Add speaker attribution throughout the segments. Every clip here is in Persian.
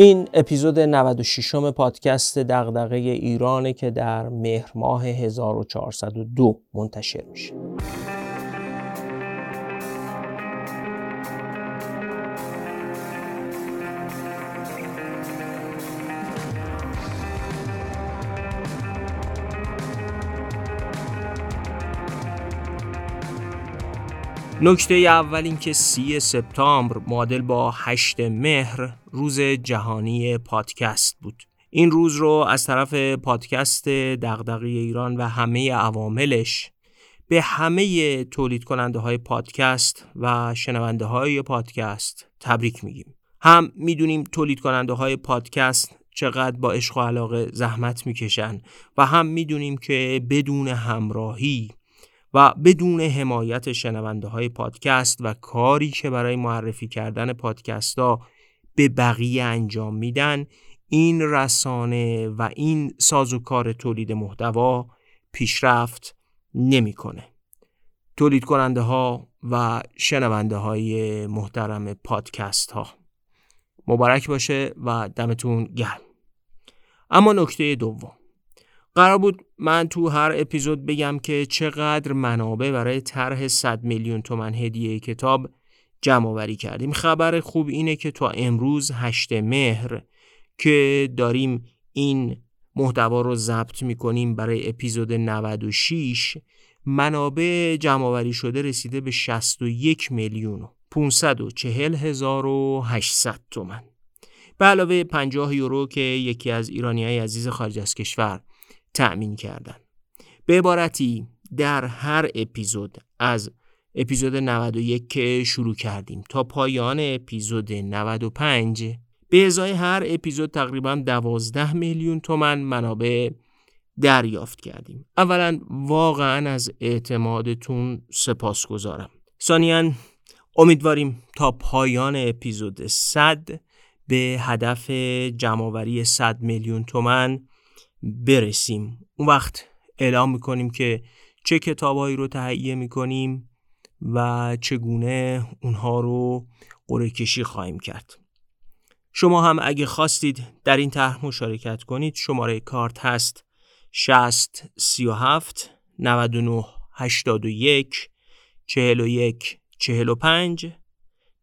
Speaker 1: این اپیزود 96 م پادکست دغدغه ایرانه که در مهر ماه 1402 منتشر میشه. نکته اول این که سی سپتامبر معادل با 8 مهر روز جهانی پادکست بود. این روز رو از طرف پادکست دغدغه ایران و همه عواملش به همه تولید کننده های پادکست و شنونده های پادکست تبریک میگیم. هم می‌دونیم تولید کننده های پادکست چقدر با عشق و علاقه زحمت می‌کشن و هم می‌دونیم که بدون همراهی و بدون حمایت شنونده های پادکست و کاری که برای معرفی کردن پادکست ها به بقیه انجام میدن این رسانه و این سازوکار تولید محتوا پیشرفت نمی‌کنه. تولید کننده ها و شنونده های محترم پادکست ها مبارک باشه و دمتون گرم. اما نکته دوم. قرار بود من تو هر اپیزود بگم که چقدر منابع برای طرح 100 میلیون تومن هدیه کتاب جمع آوری کردیم. خبر خوب اینه که تا امروز 8 مهر که داریم این محتوا رو ضبط می‌کنیم برای اپیزود 96 منابع جمع آوری شده رسیده به 61 میلیون 540 هزار و 800 تومن. به علاوه 50 یورو که یکی از ایرانی های عزیز خارج از کشور تأمین کردن. به عبارتی در هر اپیزود از اپیزود 91 که شروع کردیم تا پایان اپیزود 95 به ازای هر اپیزود تقریبا 12 میلیون تومن منابع دریافت کردیم. اولا واقعا از اعتمادتون سپاس گذارم ثانیا امیدواریم تا پایان اپیزود 100 به هدف جمعآوری 100 میلیون تومن برسیم. اون وقت اعلام می‌کنیم که چه کتابایی رو تهیه می‌کنیم و چگونه اونها رو قره کشی خواهیم کرد. شما هم اگه خواستید در این طرح مشارکت کنید شماره کارت هست 60 37 99 81 41 45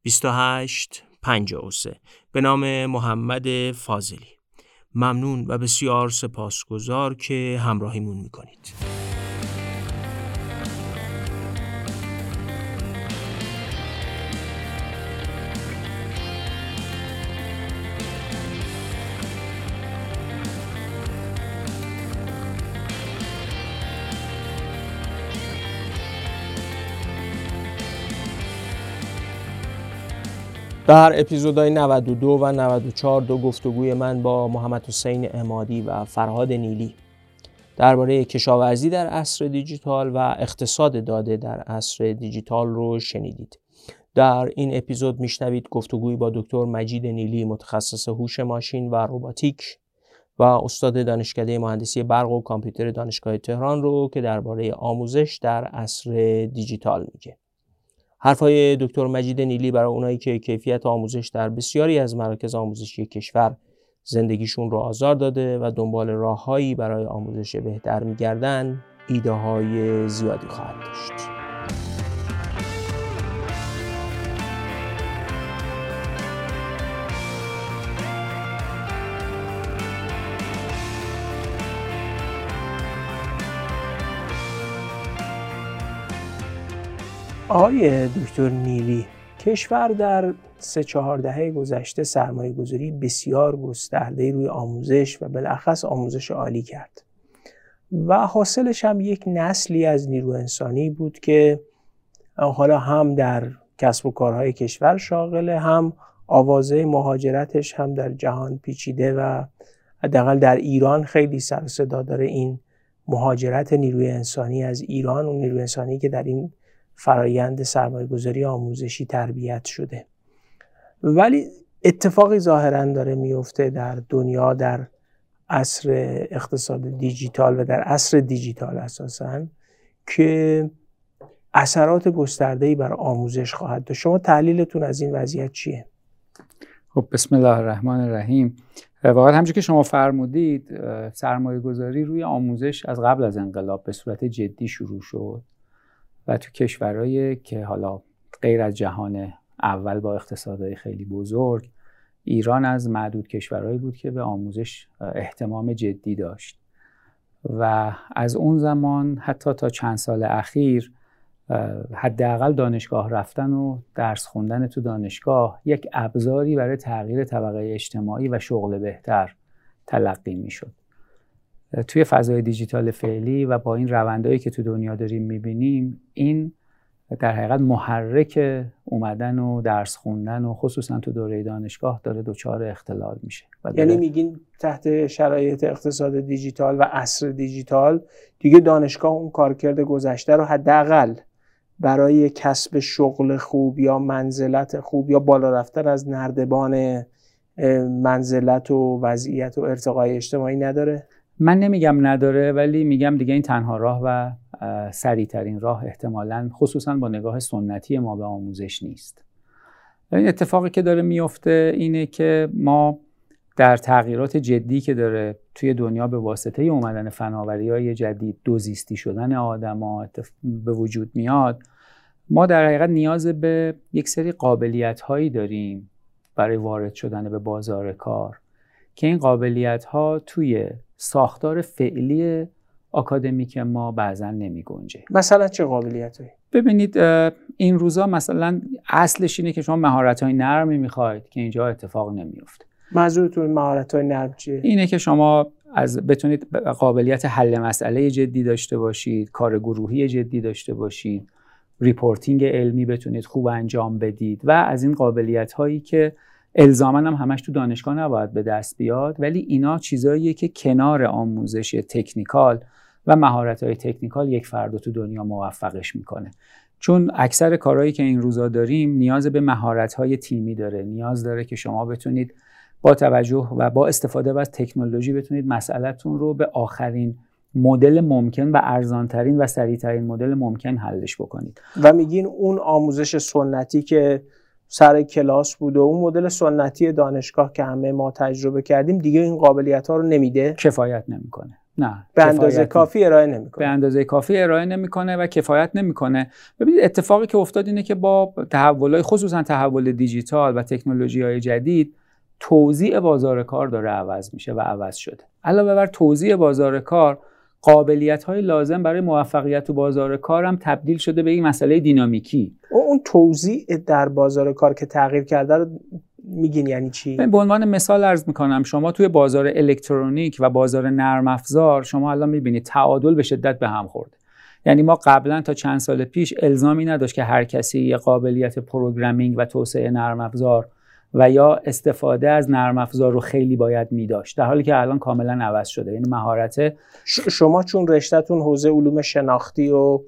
Speaker 1: 28 53 به نام محمد فاضلی. ممنون و بسیار سپاسگزار که همراهیمون می‌کنید. در اپیزودهای 92 و 94 دو گفتگوی من با محمد حسین امادی و فرهاد نیلی درباره کشاورزی در عصر دیجیتال و اقتصاد داده در عصر دیجیتال رو شنیدید. در این اپیزود میشنوید گفتگوی با دکتر مجید نیلی متخصص هوش ماشین و روباتیک و استاد دانشکده مهندسی برق و کامپیوتر دانشگاه تهران رو که درباره آموزش در عصر دیجیتال میگه. حرفهای دکتر مجید نیلی برای اونایی که کیفیت آموزش در بسیاری از مراکز آموزشی کشور زندگیشون رو آزار داده و دنبال راههایی برای آموزش بهتر میگردن ایده های زیادی خواهد داشت. آقای دکتر نیلی کشور در سه چهار دهه گذشته سرمایه گذاری بسیار گسترده روی آموزش و بالاخص آموزش عالی کرد. و حاصلش هم یک نسلی از نیرو انسانی بود که حالا هم در کسب و کارهای کشور شاغله هم آوازه مهاجرتش هم در جهان پیچیده و حداقل در ایران خیلی سر صدا داره این مهاجرت نیروی انسانی از ایران و نیروی انسانی که در این فرایند سرمایه گذاری آموزشی تربیت شده. ولی اتفاقی ظاهرا داره میفته در دنیا در عصر اقتصاد دیجیتال و در عصر دیجیتال اساسا که اثرات گسترده‌ای بر آموزش خواهد داشت. شما تحلیلتون از این وضعیت چیه؟
Speaker 2: خب بسم الله الرحمن الرحیم. واقعا همچون که شما فرمودید سرمایه گذاری روی آموزش از قبل از انقلاب به صورت جدی شروع شد. و تو کشورهایی که حالا غیر از جهان اول با اقتصادهای خیلی بزرگ ایران از معدود کشورهایی بود که به آموزش احتمام جدی داشت. و از اون زمان حتی تا چند سال اخیر حداقل دانشگاه رفتن و درس خوندن تو دانشگاه یک ابزاری برای تغییر طبقه اجتماعی و شغل بهتر تلقی می‌شد. توی فضای دیجیتال فعلی و با این روندهایی که تو دنیا داریم می‌بینیم این در حقیقت محرک اومدن و درس خوندن و خصوصا تو دوره دانشگاه داره دچار اختلال میشه.
Speaker 3: یعنی میگین تحت شرایط اقتصاد دیجیتال و عصر دیجیتال دیگه دانشگاه اون کارکرد گذشته رو حداقل برای کسب شغل خوب یا منزلت خوب یا بالا رفتن از نردبان منزلت و وضعیت و ارتقای اجتماعی نداره؟
Speaker 2: من نمیگم نداره ولی میگم دیگه این تنها راه و سریعترین راه احتمالا خصوصا با نگاه سنتی ما به آموزش نیست. این اتفاقی که داره میفته اینه که ما در تغییرات جدی که داره توی دنیا به واسطه اومدن فناوری های جدید دوزیستی شدن آدما به وجود میاد ما در حقیقت نیاز به یک سری قابلیت هایی داریم برای وارد شدن به بازار کار که این قابلیت ها توی ساختار فعلی آکادمیک ما بعضا نمی گنجه
Speaker 3: مثلا چه قابلیت هایی؟
Speaker 2: ببینید این روزا مثلا اصلش اینه که شما مهارت های نرمی می‌خواید که اینجا اتفاق نمیفته
Speaker 3: منظورتون مهارت های نرم چیه؟
Speaker 2: اینه که شما از بتونید قابلیت حل مسئله جدی داشته باشید کار گروهی جدی داشته باشید reporting علمی بتونید خوب انجام بدید و از این قابلیت هایی که الزاما هم همش تو دانشگاه نباید به دست بیاد ولی اینا چیزاییه که کنار آموزش technical و مهارت های technical یک فرد تو دنیا موفقش می‌کنه. چون اکثر کارهایی که این روزا داریم نیاز به مهارت های تیمی داره نیاز داره که شما بتونید با توجه و با استفاده از تکنولوژی بتونید مسئلهتون رو به آخرین مدل ممکن و ارزانترین و سریعترین مدل ممکن حلش بکنید.
Speaker 3: و میگین اون آموزش سنتی که سر کلاس بود و اون مدل سنتی دانشگاه که همه ما تجربه کردیم دیگه این قابلیت ها رو نمیده.
Speaker 2: کفایت نمی‌کنه. نه
Speaker 3: به اندازه کافی ارائه نمی‌کنه.
Speaker 2: به اندازه کافی ارائه نمی‌کنه و کفایت نمی‌کنه. ببینید اتفاقی که افتاد اینه که با تحولای خصوصا تحول دیجیتال و تکنولوژی های جدید توزیع بازار کار داره عوض میشه و عوض شده. علاوه بر توزیع بازار کار قابلیت های لازم برای موفقیت تو بازار کار هم تبدیل شده به این مسئله دینامیکی.
Speaker 3: اون توزیع در بازار کار که تغییر کرده رو میگین یعنی چی؟
Speaker 2: به عنوان مثال عرض می‌کنم شما توی بازار الکترونیک و بازار نرم افزار شما الان می‌بینید تعادل به شدت به هم خورده. یعنی ما قبلا تا چند سال پیش الزامی نداشت که هر کسی یه قابلیت programming و توسعه نرم افزار و یا استفاده از نرم افزار رو خیلی باید می داشت در حالی که الان کاملا عوض شده. یعنی مهارت
Speaker 3: شما چون رشتهتون حوزه علوم شناختی و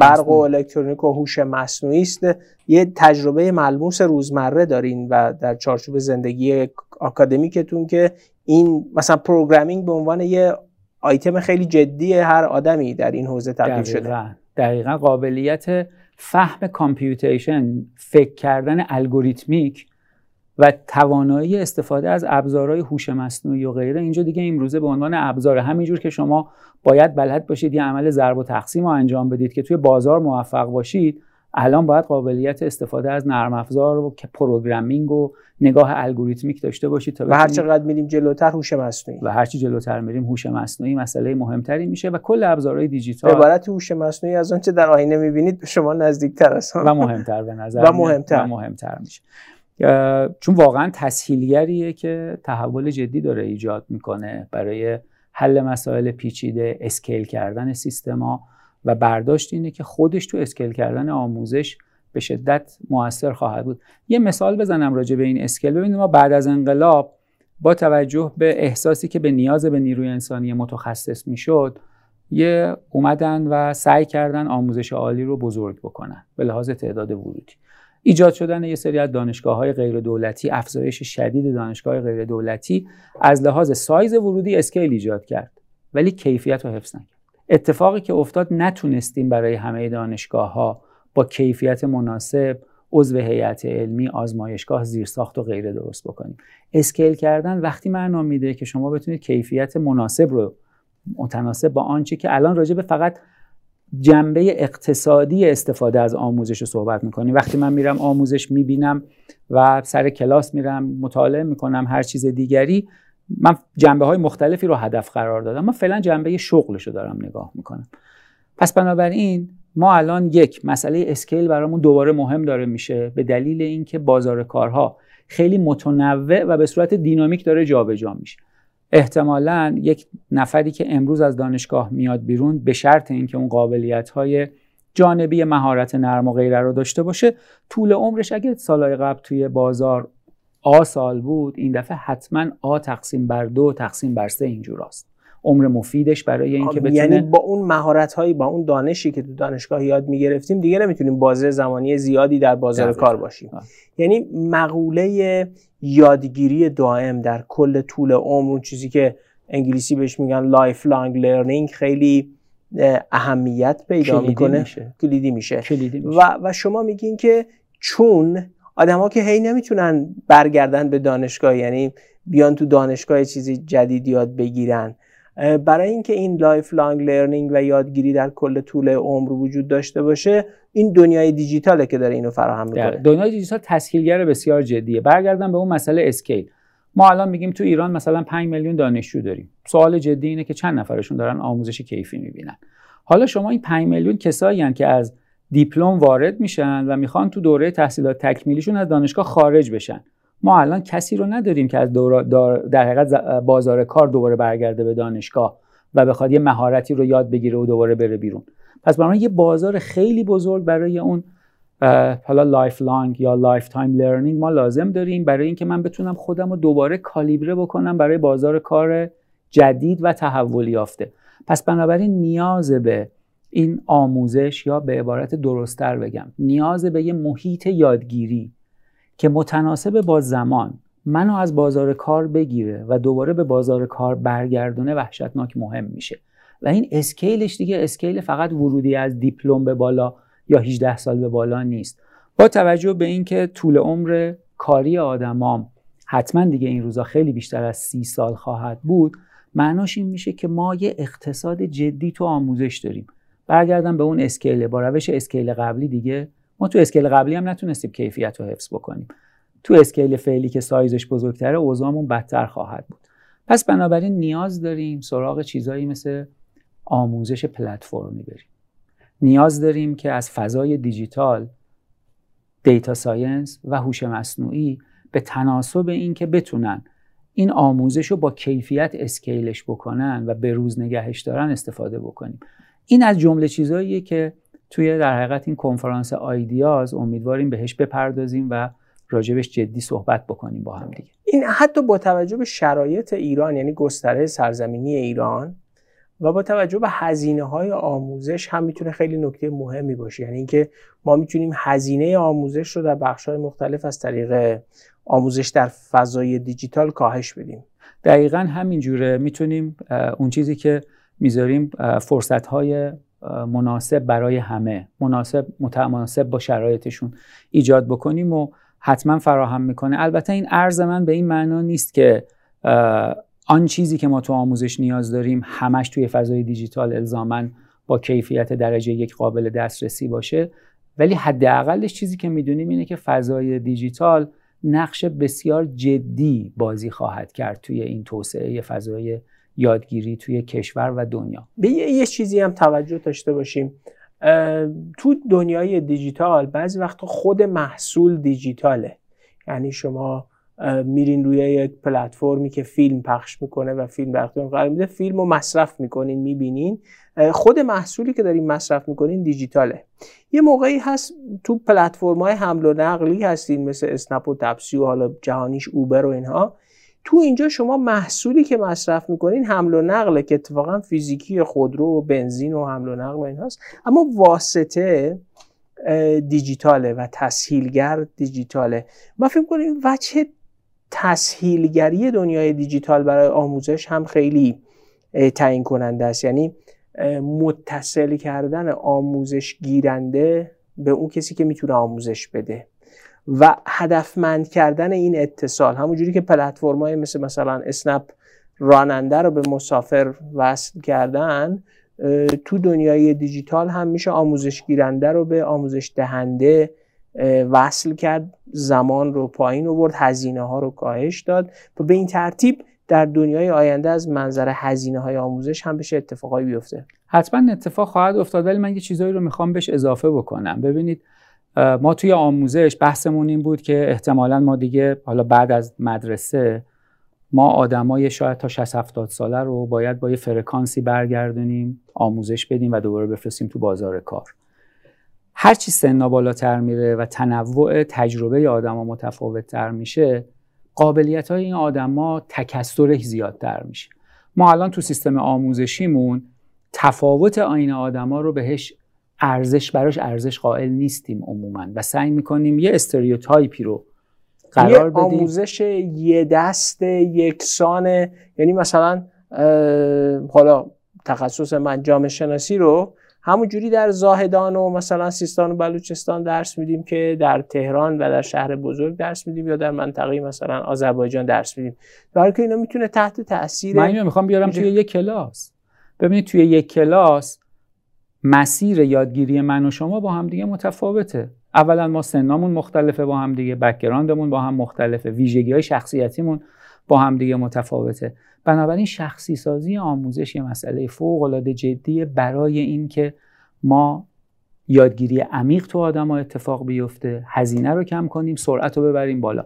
Speaker 3: برق و الکترونیک و هوش مصنوعی است یه تجربه ملموس روزمره دارین و در چارچوب زندگی آکادمیکتون که این مثلا programming به عنوان یه آیتم خیلی جدی هر آدمی در این حوزه تبدیل شده.
Speaker 2: دقیقا قابلیت فهم computation فکر کردن الگوریتمیک و توانایی استفاده از ابزارهای هوش مصنوعی و غیره اینجا دیگه امروزه به عنوان ابزار. همینجور که شما باید بلد باشید یه عمل ضرب و تقسیم رو انجام بدید که توی بازار موفق باشید. الان باید قابلیت استفاده از نرم افزار و که programming و نگاه الگوریتمیک داشته باشید
Speaker 3: تا و هر چقدر میریم جلوتر هوش مصنوعی.
Speaker 2: و هر چی جلوتر میریم هوش مصنوعی مسئله مهمتری میشه و کل ابزارهای دیجیتال
Speaker 3: عبارت هوش مصنوعی از آنچه در آینه می‌بینید به شما نزدیکتر است
Speaker 2: و مهمتر به نظر
Speaker 3: و مهمتر
Speaker 2: و مهمتر. میشه. چون واقعا تسهیلگریه که تحول جدی داره ایجاد می‌کنه برای حل مسائل پیچیده scale کردن سیستما و برداشت اینه که خودش تو scale کردن آموزش به شدت موثر خواهد بود. یه مثال بزنم راجع به این scale. ببینید ما بعد از انقلاب با توجه به احساسی که به نیاز به نیروی انسانی متخصص می‌شد یه اومدن و سعی کردن آموزش عالی رو بزرگ بکنن به لحاظ تعداد ورودی. ایجاد شدن یه سری از دانشگاه های غیر دولتی افزایش شدید دانشگاه غیر دولتی از لحاظ سایز ورودی scale ایجاد کرد ولی کیفیت رو حفظ نکرد. اتفاقی که افتاد نتونستیم برای همه دانشگاه ها با کیفیت مناسب عضو هیئت علمی آزمایشگاه زیرساخت و غیره درست بکنیم. scale کردن وقتی معنا میده که شما بتونید کیفیت مناسب رو متناسب با آنچه که الان راجع به فقط جنبه اقتصادی استفاده از آموزش رو صحبت می‌کنیم وقتی من میرم آموزش می‌بینم و سر کلاس میرم مطالعه می‌کنم هر چیز دیگری من جنبه های مختلفی رو هدف قرار دادم من فعلا جنبه شغلش رو دارم نگاه می‌کنم. پس بنابراین ما الان یک مسئله اسکیل برامون دوباره مهم داره میشه به دلیل اینکه بازار کارها خیلی متنوع و به صورت دینامیک داره جابجا میشه. احتمالا یک نفری که امروز از دانشگاه میاد بیرون به شرط اینکه اون قابلیت های جانبی مهارت نرم و غیره رو داشته باشه طول عمرش اگه سالهای قبل توی بازار آ سال بود این دفعه حتما آ تقسیم بر دو تقسیم بر سه اینجور است عمر مفیدش برای اینکه بتونه
Speaker 3: یعنی با اون مهارت هایی با اون دانشی که تو دانشگاه یاد می‌گرفتیم دیگه نمی‌تونیم بازه زمانی زیادی در بازار کار باشیم. یعنی مقوله یادگیری دائم در کل طول عمر اون چیزی که انگلیسی بهش میگن lifelong learning خیلی اهمیت پیدا می‌کنه.
Speaker 2: میشه.
Speaker 3: کلیدی میشه,
Speaker 2: کلیدی میشه.
Speaker 3: و, و شما میگین که چون آدما که هی نمی‌تونن برگردن به دانشگاه یعنی بیان تو دانشگاه چیزی جدید یاد بگیرن. برای اینکه این lifelong learning و یادگیری در کل طول عمر وجود داشته باشه این دنیای دیجیتاله که داره اینو فراهم می‌کنه.
Speaker 2: دنیای دیجیتال تسهیلگر بسیار جدیه. برگردم به اون مسئله scale. ما الان میگیم تو ایران مثلا 5 میلیون دانشجو داریم. سوال جدی اینه که چند نفرشون دارن آموزش کیفی می‌بینن. حالا شما این 5 میلیون کسایی که از دیپلم وارد میشن و می‌خوان تو دوره تحصیلات تکمیلیشون از دانشگاه خارج بشن. ما الان کسی رو نداریم که از دور در حقیقت بازار کار دوباره برگرده به دانشگاه و بخواد یه مهارتی رو یاد بگیره و دوباره بره بیرون. پس برای یه بازار خیلی بزرگ برای اون حالا lifelong یا lifetime learning ما لازم داریم برای اینکه من بتونم خودم رو دوباره کالیبره بکنم برای بازار کار جدید و تحول یافته. پس بنابراین نیاز به این آموزش یا به عبارت درستتر بگم نیاز به یه محیط یادگیری که متناسب با زمان منو از بازار کار بگیره و دوباره به بازار کار برگردونه وحشتناک مهم میشه. و این اسکیلش دیگه اسکیل فقط ورودی از دیپلم به بالا یا 18 سال به بالا نیست. با توجه به اینکه طول عمر کاری آدمام حتما دیگه این روزا خیلی بیشتر از سی سال خواهد بود معناش این میشه که ما یه اقتصاد جدی تو آموزش داریم. برگردم به اون scale. با روش scale قبلی دیگه ما تو scale قبلی هم نتونستیم کیفیت رو حفظ بکنیم. تو scale فعلی که سایزش بزرگتره اوضاعمون بدتر خواهد بود. پس بنابراین نیاز داریم سراغ چیزایی مثل آموزش پلتفرمی بریم. نیاز داریم که از فضای دیجیتال data science و هوش مصنوعی به تناسب این که بتونن این آموزش رو با کیفیت scale ش بکنن و به روز نگهش دارن استفاده بکنیم. این از جمله چیزاییه که توی در حقیقت این کنفرانس IDEAS امیدواریم بهش بپردازیم و راجبش جدی صحبت بکنیم با هم دیگه.
Speaker 3: این حتی با توجه به شرایط ایران یعنی گستره سرزمینی ایران و با توجه به هزینه های آموزش هم می‌تونه خیلی نکته مهمی باشه. یعنی اینکه ما می‌تونیم هزینه آموزش رو در بخش های مختلف از طریق آموزش در فضای دیجیتال کاهش بدیم.
Speaker 2: دقیقا همینجوره. می‌تونیم اون چیزی که می‌ذاریم فرصت های مناسب برای همه مناسب متناسب با شرایطشون ایجاد بکنیم و حتما فراهم می‌کنه. البته این عرض من به این معنا نیست که آن چیزی که ما تو آموزش نیاز داریم همش توی فضای دیجیتال الزاما با کیفیت درجه یک قابل دسترسی باشه ولی حداقلش چیزی که می‌دونیم اینه که فضای دیجیتال نقش بسیار جدی بازی خواهد کرد توی این توسعه فضای یادگیری توی کشور و دنیا.
Speaker 3: به یه چیزی هم توجه داشته باشیم. تو دنیای دیجیتال بعضی وقتا خود محصول دیجیتاله. یعنی شما میرین روی یک پلتفرمی که فیلم پخش می‌کنه و فیلم در قرار میده فیلم رو مصرف می‌کنین می‌بینین. خود محصولی که دارین مصرف می‌کنین دیجیتاله. یه موقعی هست تو پلتفرم های حمل و نقلی هستین مثل اسنپ و تپسی و حالا جهانیش اوبر و اینها. تو اینجا شما محصولی که مصرف می‌کنین حمل و نقله که اتفاقا فیزیکی خودرو و بنزین و حمل و نقل و اما واسطه دیجیتاله و تسهیلگر دیجیتاله. ما فکر کنیم وجه تسهیلگری دنیای دیجیتال برای آموزش هم خیلی تعیین کننده است. یعنی متصل کردن آموزش گیرنده به اون کسی که می‌تونه آموزش بده. و هدفمند کردن این اتصال همونجوری که پلتفرم‌های مثل مثلا اسنپ راننده رو به مسافر وصل کردن تو دنیای دیجیتال هم میشه آموزش گیرنده رو به آموزش دهنده وصل کرد زمان رو پایین آورد هزینه ها رو کاهش داد. و به این ترتیب در دنیای آینده از منظر هزینه های آموزش هم بشه اتفاقایی بیفته.
Speaker 2: حتما اتفاق خواهد افتاد ولی من یه چیزایی رو می‌خوام بهش اضافه بکنم. ببینید ما توی آموزش بحثمون این بود که احتمالا ما دیگه حالا بعد از مدرسه ما آدمای شاید تا 60 70 ساله رو باید با یه فرکانسی برگردونیم آموزش بدیم و دوباره بفرستیم تو بازار کار. هر چی سنا بالاتر میره و تنوع تجربه آدما متفاوت تر میشه قابلیت های این آدما تکثرش زیادتر میشه. ما الان تو سیستم آموزشیمون تفاوت آین آدما رو بهش ارزش براش ارزش قائل نیستیم عموما و سعی می‌کنیم یه استریوتایپی رو قرار بدیم.
Speaker 3: آموزش یه دست یکسان یعنی مثلا حالا تخصص من جامعه شناسی رو همون جوری در زاهدان و مثلا سیستان و بلوچستان درس میدیم که در تهران و در شهر بزرگ درس میدیم یا در منطقه مثلا آذربایجان درس میدیم. برای که اینا می‌تونه تحت تاثیر
Speaker 2: من اینو می‌خوام بیارم توی یک کلاس. ببینید توی یک کلاس مسیر یادگیری من و شما با هم دیگه متفاوته. اولا ما سنامون مختلفه با هم دیگه بکگراندمون با هم مختلفه ویژگی های شخصیتیمون با هم دیگه متفاوته. بنابراین شخصی سازی آموزش یه مسئله فوق العاده جدیه برای اینکه ما یادگیری عمیق تو آدم ها اتفاق بیفته هزینه رو کم کنیم سرعت رو ببریم بالا.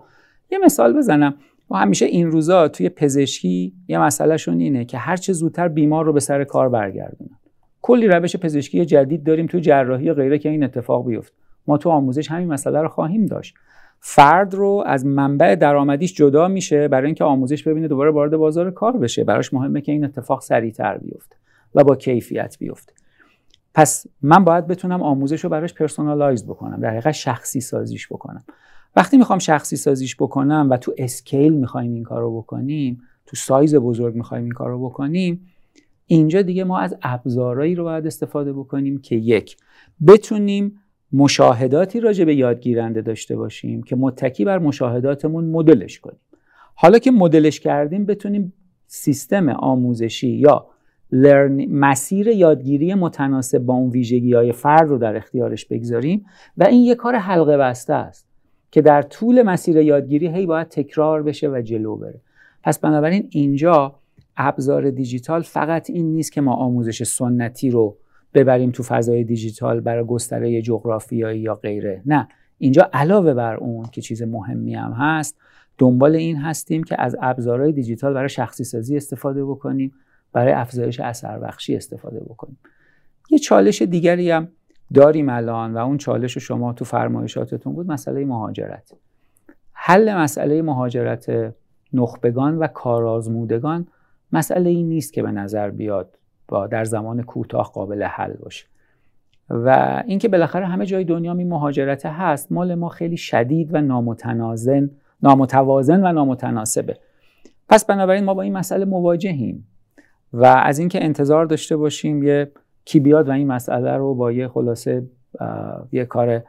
Speaker 2: یه مثال بزنم. ما همیشه این روزا توی پزشکی یه مسئلهشون اینه که هر چه زودتر بیمار رو به سر کار برگردونن. کلی روش پزشکی جدید داریم تو جراحی و غیره که این اتفاق بیفته ما تو آموزش همین مسئله رو خواهیم داشت. فرد رو از منبع درآمدیش جدا میشه برای اینکه آموزش ببینه دوباره وارد بازار کار بشه. براش مهمه که این اتفاق سریعتر بیفته و با کیفیت بیفته پس من باید بتونم آموزش رو براش personalize بکنم در حقیقت شخصی سازیش بکنم. وقتی می‌خوام شخصی سازیش بکنم و تو اسکیل می‌خوایم این کار بکنیم تو سایز بزرگ می‌خوایم این کار بکنیم اینجا دیگه ما از ابزارهایی رو باید استفاده بکنیم که یک بتونیم مشاهداتی راجع به یادگیرنده داشته باشیم که متکی بر مشاهداتمون مدلش کنیم. حالا که مدلش کردیم بتونیم سیستم آموزشی یا مسیر یادگیری متناسب با اون ویژگی های فرد رو در اختیارش بگذاریم و این یه کار حلقه بسته است که در طول مسیر یادگیری هی باید تکرار بشه و جلو بره. پس بنابراین اینجا ابزار دیجیتال فقط این نیست که ما آموزش سنتی رو ببریم تو فضای دیجیتال برای گستره جغرافیایی یا غیره. نه. اینجا علاوه بر اون که چیز مهمی هم هست دنبال این هستیم که از ابزارهای دیجیتال برای شخصی سازی استفاده بکنیم برای افزایش اثر بخشی استفاده بکنیم. یه چالش دیگری هم داریم الان و اون چالش شما تو فرمایشاتتون بود مسئله مهاجرت. حل مسئله مهاجرت نخبگان و کارآزمودگان مسئله این نیست که به نظر بیاد با در زمان کوتاه قابل حل باشه. و اینکه بالاخره همه جای دنیا می مهاجرت هست مال ما خیلی شدید و نامتنازن نامتوازن و نامتناسبه. پس بنابراین ما با این مسئله مواجهیم و از اینکه انتظار داشته باشیم یه کی بیاد و این مسئله رو با یه خلاصه یه کار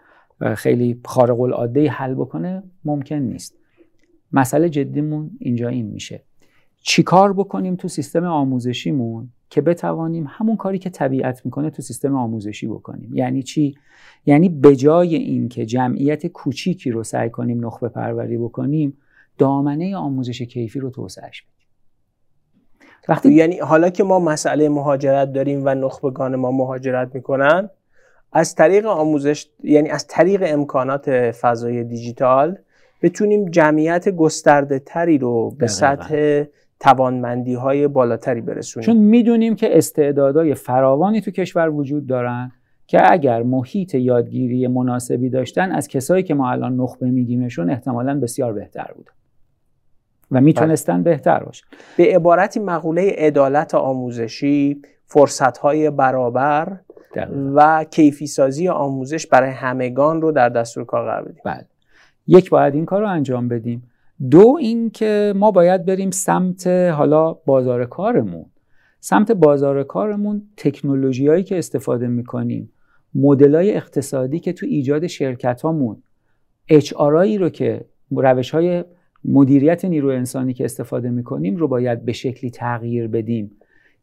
Speaker 2: خیلی خارق العاده حل بکنه ممکن نیست. مسئله جدیمون اینجا این میشه. چیکار بکنیم تو سیستم آموزشیمون که بتوانیم همون کاری که طبیعت می‌کنه تو سیستم آموزشی بکنیم؟ یعنی چی؟ یعنی به جای اینکه جمعیت کوچیکی رو سعی کنیم نخبه پروری بکنیم دامنه آموزش کیفی رو توسعهش بدیم.
Speaker 3: وقتی یعنی حالا که ما مسئله مهاجرت داریم و نخبگان ما مهاجرت می‌کنن از طریق آموزش یعنی از طریق امکانات فضای دیجیتال بتونیم جمعیت گسترده تری رو به سطح توانمندی های بالاتری برسونیم.
Speaker 2: چون می‌دونیم که استعدادهای فراوانی تو کشور وجود دارن که اگر محیط یادگیری مناسبی داشتن از کسایی که ما الان نخبه میگیمشون احتمالا بسیار بهتر بودن و می‌تونستن بهتر باشن
Speaker 3: به عبارتی مقوله عدالت آموزشی فرصتهای برابر و کیفی سازی آموزش برای همگان رو در دستور کار قرار بدیم.
Speaker 2: بله. یک باید این کار رو انجام بدیم. دو اینکه ما باید بریم سمت حالا بازار کارمون. سمت بازار کارمون تکنولوژی که استفاده می‌کنیم مدل های اقتصادی که تو ایجاد شرکت هامون اچ رو که روش های مدیریت نیروی انسانی که استفاده می‌کنیم رو باید به شکلی تغییر بدیم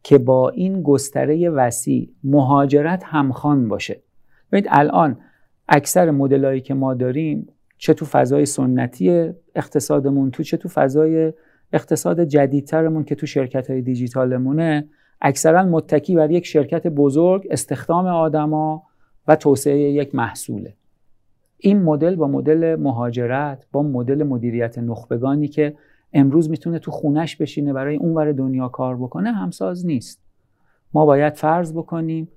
Speaker 2: که با این گستره وسیع مهاجرت همخوان باشه. ببینید الان اکثر مدلایی که ما داریم چه تو فضای سنتی اقتصادمون تو چه تو فضای اقتصاد جدیدترمون که تو شرکت های دیجیتالمونه. اکثرا متکی بر یک شرکت بزرگ استخدام آدما و توسعه یک محصوله. این مدل با مدل مهاجرت با مدل مدیریت نخبگانی که امروز می‌تونه تو خونش بشینه برای اونور دنیا کار بکنه همساز نیست. ما باید فرض بکنیم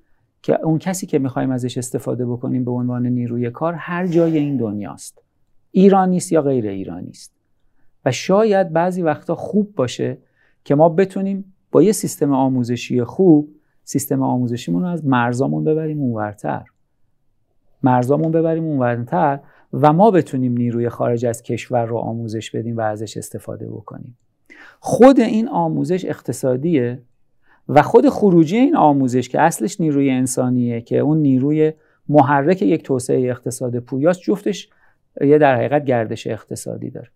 Speaker 2: که اون کسی که می‌خوایم ازش استفاده بکنیم به عنوان نیروی کار هر جای این دنیاست. ایرانی است یا غیر ایرانی است و شاید بعضی وقتا خوب باشه که ما بتونیم با یه سیستم آموزشی خوب سیستم آموزشیمون رو از مرزامون ببریم اونورتر. مرزامون ببریم اونورتر و ما بتونیم نیروی خارج از کشور رو آموزش بدیم و ازش استفاده بکنیم. خود این آموزش اقتصادیه و خود خروجی این آموزش که اصلش نیروی انسانیه که اون نیروی محرک یک توسعه اقتصاد پویاست جفتش یه در حقیقت گردش اقتصادی داره.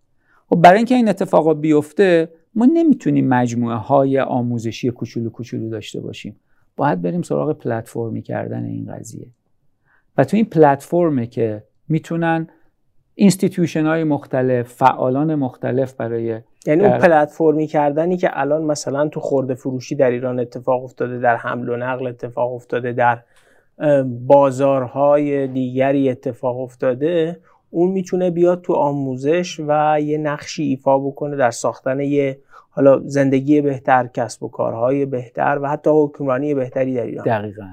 Speaker 2: خب برای اینکه این اتفاقا بیفته ما نمی‌تونیم مجموعه های آموزشی کوچولو کوچولو داشته باشیم. باید بریم سراغ پلتفرمی کردن این قضیه. و تو این پلتفرمه که می‌تونن institution های مختلف فعالان مختلف برای
Speaker 3: یعنی اون پلتفرمی کردنی که الان مثلا تو خورده فروشی در ایران اتفاق افتاده در حمل و نقل اتفاق افتاده در بازارهای دیگری اتفاق افتاده اون می‌تونه بیاد تو آموزش و یه نقشی ایفا بکنه در ساختن یه حالا زندگی بهتر کسب و کارهای بهتر و حتی حکمرانی بهتری در ایران.
Speaker 2: دقیقا.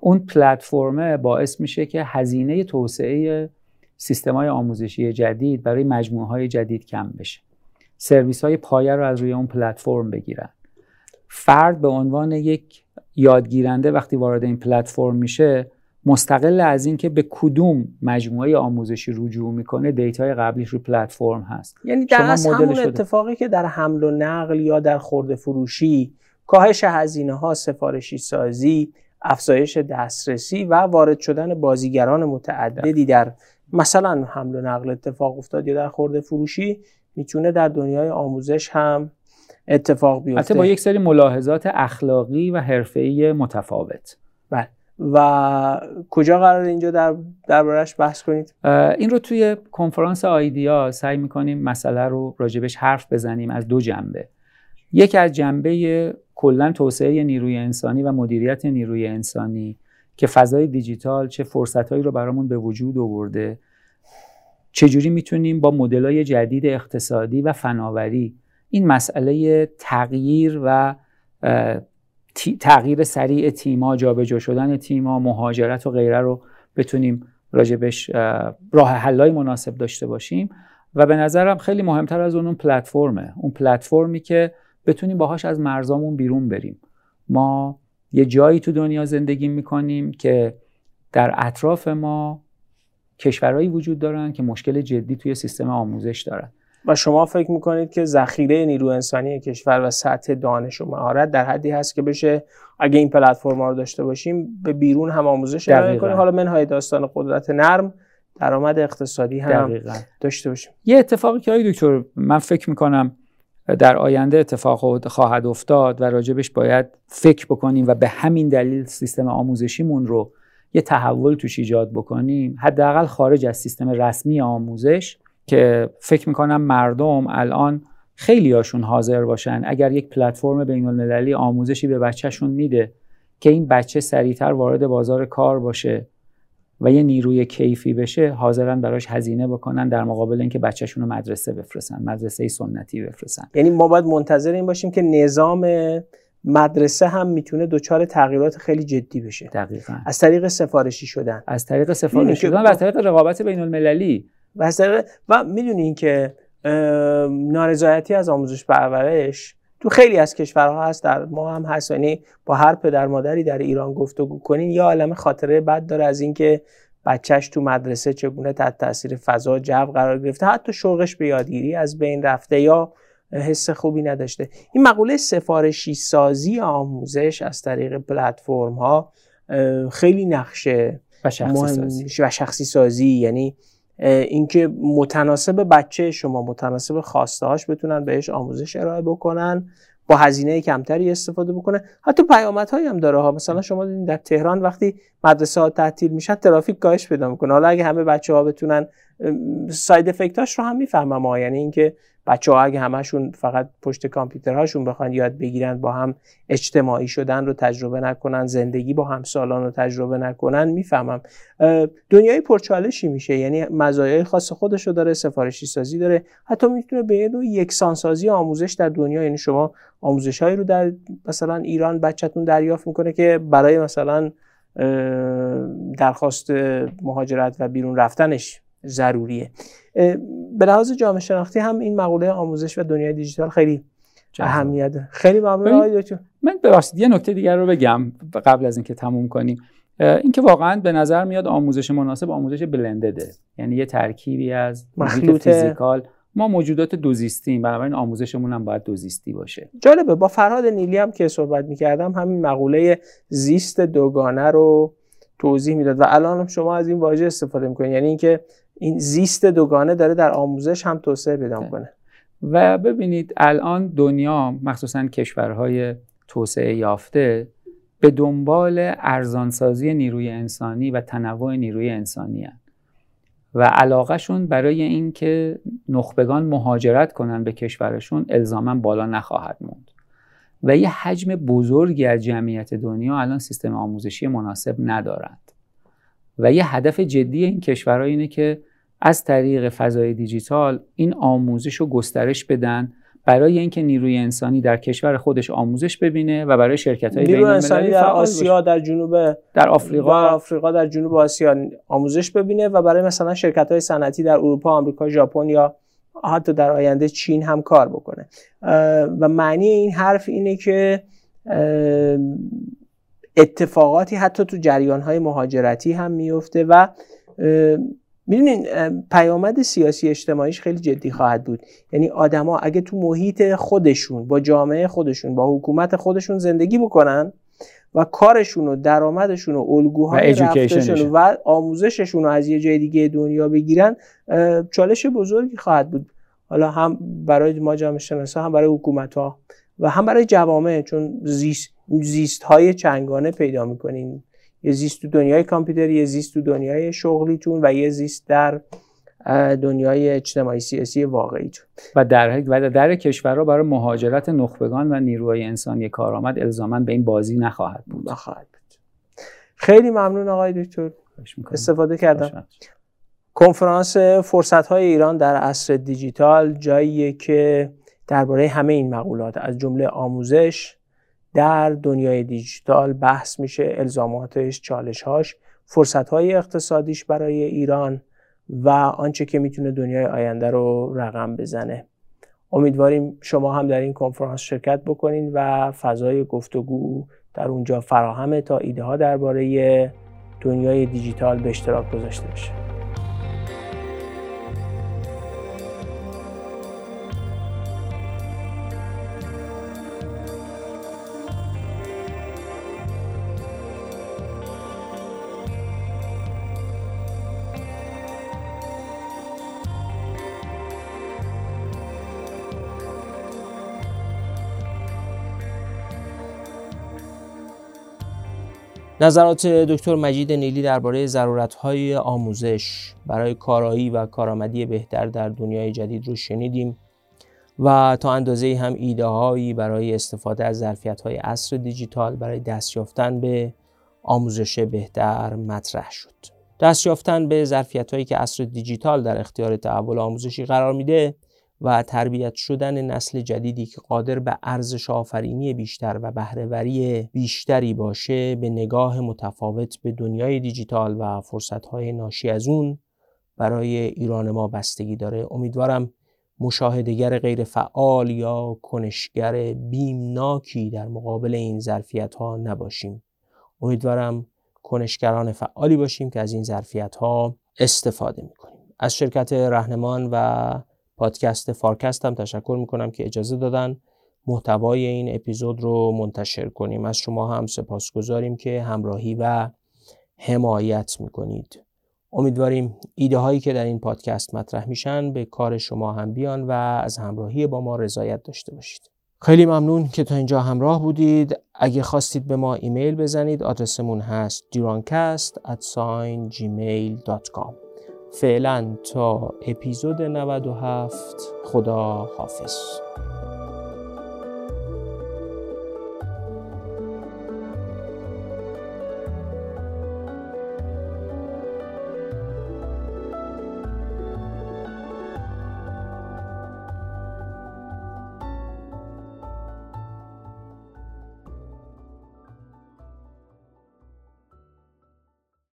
Speaker 2: اون پلتفرمه باعث میشه که هزینه توسعه سیستم های آموزشی جدید برای مجموعه های جدید کم بشه. سرویس های پایه رو از روی اون پلتفرم بگیرن. فرد به عنوان یک یادگیرنده وقتی وارد این پلتفرم میشه مستقل از اینکه به کدوم مجموعه آموزشی رجوع می‌کنه دیتای قبلیش رو پلتفرم هست.
Speaker 3: یعنی در همون اتفاقی که در حمل و نقل یا در خورده فروشی کاهش هزینه ها سفارشی سازی افزایش دسترسی و وارد شدن بازیگران متعددی در مثلا حمل و نقل اتفاق افتاد یا در خورده فروشی می‌تونه در دنیای آموزش هم اتفاق بیفته.
Speaker 2: حتی با یک سری ملاحظات اخلاقی و حرفه‌ای متفاوت.
Speaker 3: و کجا قرار اینجا در دربارش بحث کنید؟
Speaker 2: این رو توی کنفرانس آیدیا سعی می‌کنیم مسئله رو راجبش حرف بزنیم از دو جنبه. یک از جنبه کلا توسعه نیروی انسانی و مدیریت نیروی انسانی که فضای دیجیتال چه فرصتهایی رو برامون به وجود آورده چجوری می‌تونیم با مدلای جدید اقتصادی و فناوری این مسئله تغییر و تغییر سریع تیما جابجا شدن تیما مهاجرت و غیره رو بتونیم راجبش راه حلای مناسب داشته باشیم. و به نظرم خیلی مهمتر از اون اون پلتفرمه. اون پلتفرمی که بتونیم باهاش از مرزامون بیرون بریم. ما یه جایی تو دنیا زندگی می‌کنیم که در اطراف ما کشورهایی وجود دارن که مشکل جدی توی سیستم آموزش دارن.
Speaker 3: و شما فکر می‌کنید که ذخیره نیرو انسانی کشور و سطح دانش و مهارت در حدی هست که بشه اگه این پلتفرم رو داشته باشیم به بیرون هم آموزش ارائه کنیم. حالا منهای داستان قدرت نرم درآمد اقتصادی هم دقیقا. داشته باشیم.
Speaker 2: یه اتفاقی که آقای دکتر من فکر می‌کنم در آینده اتفاق خواهد افتاد و راجبش باید فکر بکنیم و به همین دلیل سیستم آموزشیمون رو یه تحول توش ایجاد بکنیم. حداقل خارج از سیستم رسمی آموزش که فکر می‌کنم مردم الان خیلی هاشون حاضر باشن. اگر یک پلتفرم بین المللی آموزشی به بچهشون میده که این بچه سریعتر وارد بازار کار باشه و یه نیروی کیفی بشه حاضرن براش هزینه بکنن در مقابل اینکه بچهشون رو مدرسه بفرستن مدرسه سنتی بفرستن.
Speaker 3: یعنی ما باید منتظر این باشیم که نظام مدرسه هم می‌تونه دچار تغییرات خیلی جدی بشه.
Speaker 2: دقیقا.
Speaker 3: از طریق سفارشی شدن.
Speaker 2: از طریق سفارشی شدن و از طریق رقابت بین المللی
Speaker 3: و از طریق و می‌دونین که نارضایتی از آموزش پرورش تو خیلی از کشورها هست. در ما هم هست. یعنی با هر پدر مادری در ایران گفتگو کنین. یا عالم خاطره بد داره از اینکه بچهش تو مدرسه چگونه تحت تاثیر فضا جو قرار گرفته. حتی شوقش به یادگیری از بین رفته یا حس خوبی نداشته. این مقوله سفارشی سازی آموزش از طریق پلتفرم ها خیلی نقشه
Speaker 2: و شخصی, سازی.
Speaker 3: و شخصی سازی. یعنی اینکه متناسب بچه شما متناسب خواسته هاش بتونن بهش آموزش ارائه بکنن با هزینه کمتری استفاده بکنه. حتی پیامدهایی هم داره ها. مثلا شما دیدین در تهران وقتی مدرسه ها تعطیل میشن ترافیک کاهش پیدا می‌کنه. حالا اگه همه بچه ها بتونن ساید افکتاش رو هم می‌فهمم ها یعنی اینکه بچه ها اگه همشون فقط پشت کامپیوترهاشون بخوان یاد بگیرن با هم اجتماعی شدن رو تجربه نکنن زندگی با همسالان رو تجربه نکنن می‌فهمم. دنیای پرچالشی میشه. یعنی مزایای خاص خودش رو داره سفارشی سازی داره. حتی می‌تونه به یک یکسانسازی آموزش در دنیا. یعنی شما آموزش هایی رو در مثلا ایران بچهتون دریافت می‌کنه که برای مثلا درخواست مهاجرت و بیرون رفتنش ضروریه. به لحاظ جامعه شناختی هم این مقوله آموزش و دنیای دیجیتال خیلی اهمیت خیلی ممنون آقای دکتر.
Speaker 2: من ببخشید یه نکته دیگر رو بگم قبل از اینکه تموم کنیم. اینکه واقعا به نظر میاد آموزش مناسب آموزش بلندده. یعنی یه ترکیبی از مخلوط فیزیکال. ما موجودات دوزیستیم. بنابراین آموزشمون هم باید دوزیستی باشه.
Speaker 3: جالبه. با فرهاد نیلی هم که صحبت می‌کردم همین مقوله زیست دوگانه رو توضیح می‌داد و الان شما از این واژه استفاده می‌کنید. یعنی اینکه این زیست دوگانه داره در آموزش هم توسعه پیدا کنه
Speaker 2: و ببینید الان دنیا مخصوصا کشورهای توسعه یافته به دنبال ارزانسازی نیروی انسانی و تنوع نیروی انسانی هن. و علاقهشون برای اینکه نخبگان مهاجرت کنن به کشورشون الزاما بالا نخواهد موند. و یه حجم بزرگی از جمعیت دنیا الان سیستم آموزشی مناسب ندارند. و یه هدف جدی این کشورها اینه که از طریق فضای دیجیتال این آموزش رو گسترش بدن برای اینکه نیروی انسانی در کشور خودش آموزش ببینه و برای شرکت های
Speaker 3: نیروی انسانی در آسیا در جنوب
Speaker 2: در آفریقا.
Speaker 3: آفریقا در جنوب آسیا آموزش ببینه و برای مثلا شرکت های صنعتی در اروپا آمریکا ژاپن یا حتی در آینده چین هم کار بکنه. و معنی این حرف اینه که اتفاقاتی حتی تو جریان های مهاجرتی هم میفته و می‌دونین پیامد سیاسی اجتماعیش خیلی جدی خواهد بود. یعنی آدما اگه تو محیط خودشون با جامعه خودشون با حکومت خودشون زندگی بکنن و کارشون و درآمدشون و الگوهای رفتشون و آموزششون رو از یه جای دیگه دنیا بگیرن چالش بزرگی خواهد بود. حالا هم برای ما جامعه شناسا هم برای حکومت ها و هم برای جوامع چون زیست, زیست های چنگانه پیدا می‌کنین. یه زیست تو دنیای کامپیوتری یه زیست تو دنیای شغلیتون و یه زیست در دنیای اجتماعی سیاسی واقعیتون.
Speaker 2: و در و در کشورها برای مهاجرت نخبگان و نیروهای انسانی کارآمد الزاما به این بازی نخواهد بود.
Speaker 3: نخواهد بود. خیلی ممنون آقای دکتر. استفاده کردم. کنفرانس فرصت های ایران در عصر دیجیتال جاییه که درباره همه این مقولات از جمله آموزش در دنیای دیجیتال بحث میشه الزاماتش چالشهاش فرصتهای اقتصادیش برای ایران و آنچه که می‌تونه دنیای آینده رو رقم بزنه. امیدواریم شما هم در این کنفرانس شرکت بکنین و فضای گفتگو در اونجا فراهمه تا ایده ها درباره دنیای دیجیتال به اشتراک گذاشته بشه. نظرات دکتر مجید نیلی درباره ضرورت‌های آموزش برای کارایی و کارآمدی بهتر در دنیای جدید رو شنیدیم و تا اندازه هم ایده هایی برای استفاده از ظرفیت های عصر دیجیتال برای دست یافتن به آموزش بهتر مطرح شد. دست یافتن به ظرفیت هایی که عصر دیجیتال در اختیار تحول آموزشی قرار میده و تربیت شدن نسل جدیدی که قادر به ارزش آفرینی بیشتر و بهرهوری بیشتری باشه به نگاه متفاوت به دنیای دیجیتال و فرصتهای ناشی از اون برای ایران ما بستگی داره. امیدوارم مشاهدگر غیر فعال یا کنشگر بیمناکی در مقابل این ظرفیت ها نباشیم. امیدوارم کنشگران فعالی باشیم که از این ظرفیت ها استفاده می‌کنیم. از شرکت رهنمان و پادکست فارکست هم تشکر می‌کنم که اجازه دادن محتوای این اپیزود رو منتشر کنیم. از شما هم سپاس گذاریم که همراهی و حمایت می‌کنید. امیدواریم ایده هایی که در این پادکست مطرح میشن به کار شما هم بیان و از همراهی با ما رضایت داشته باشید. خیلی ممنون که تا اینجا همراه بودید. اگه خواستید به ما ایمیل بزنید آدرسمون هست durancast at gmail.com فعلا تا اپیزود 97 خدا حافظ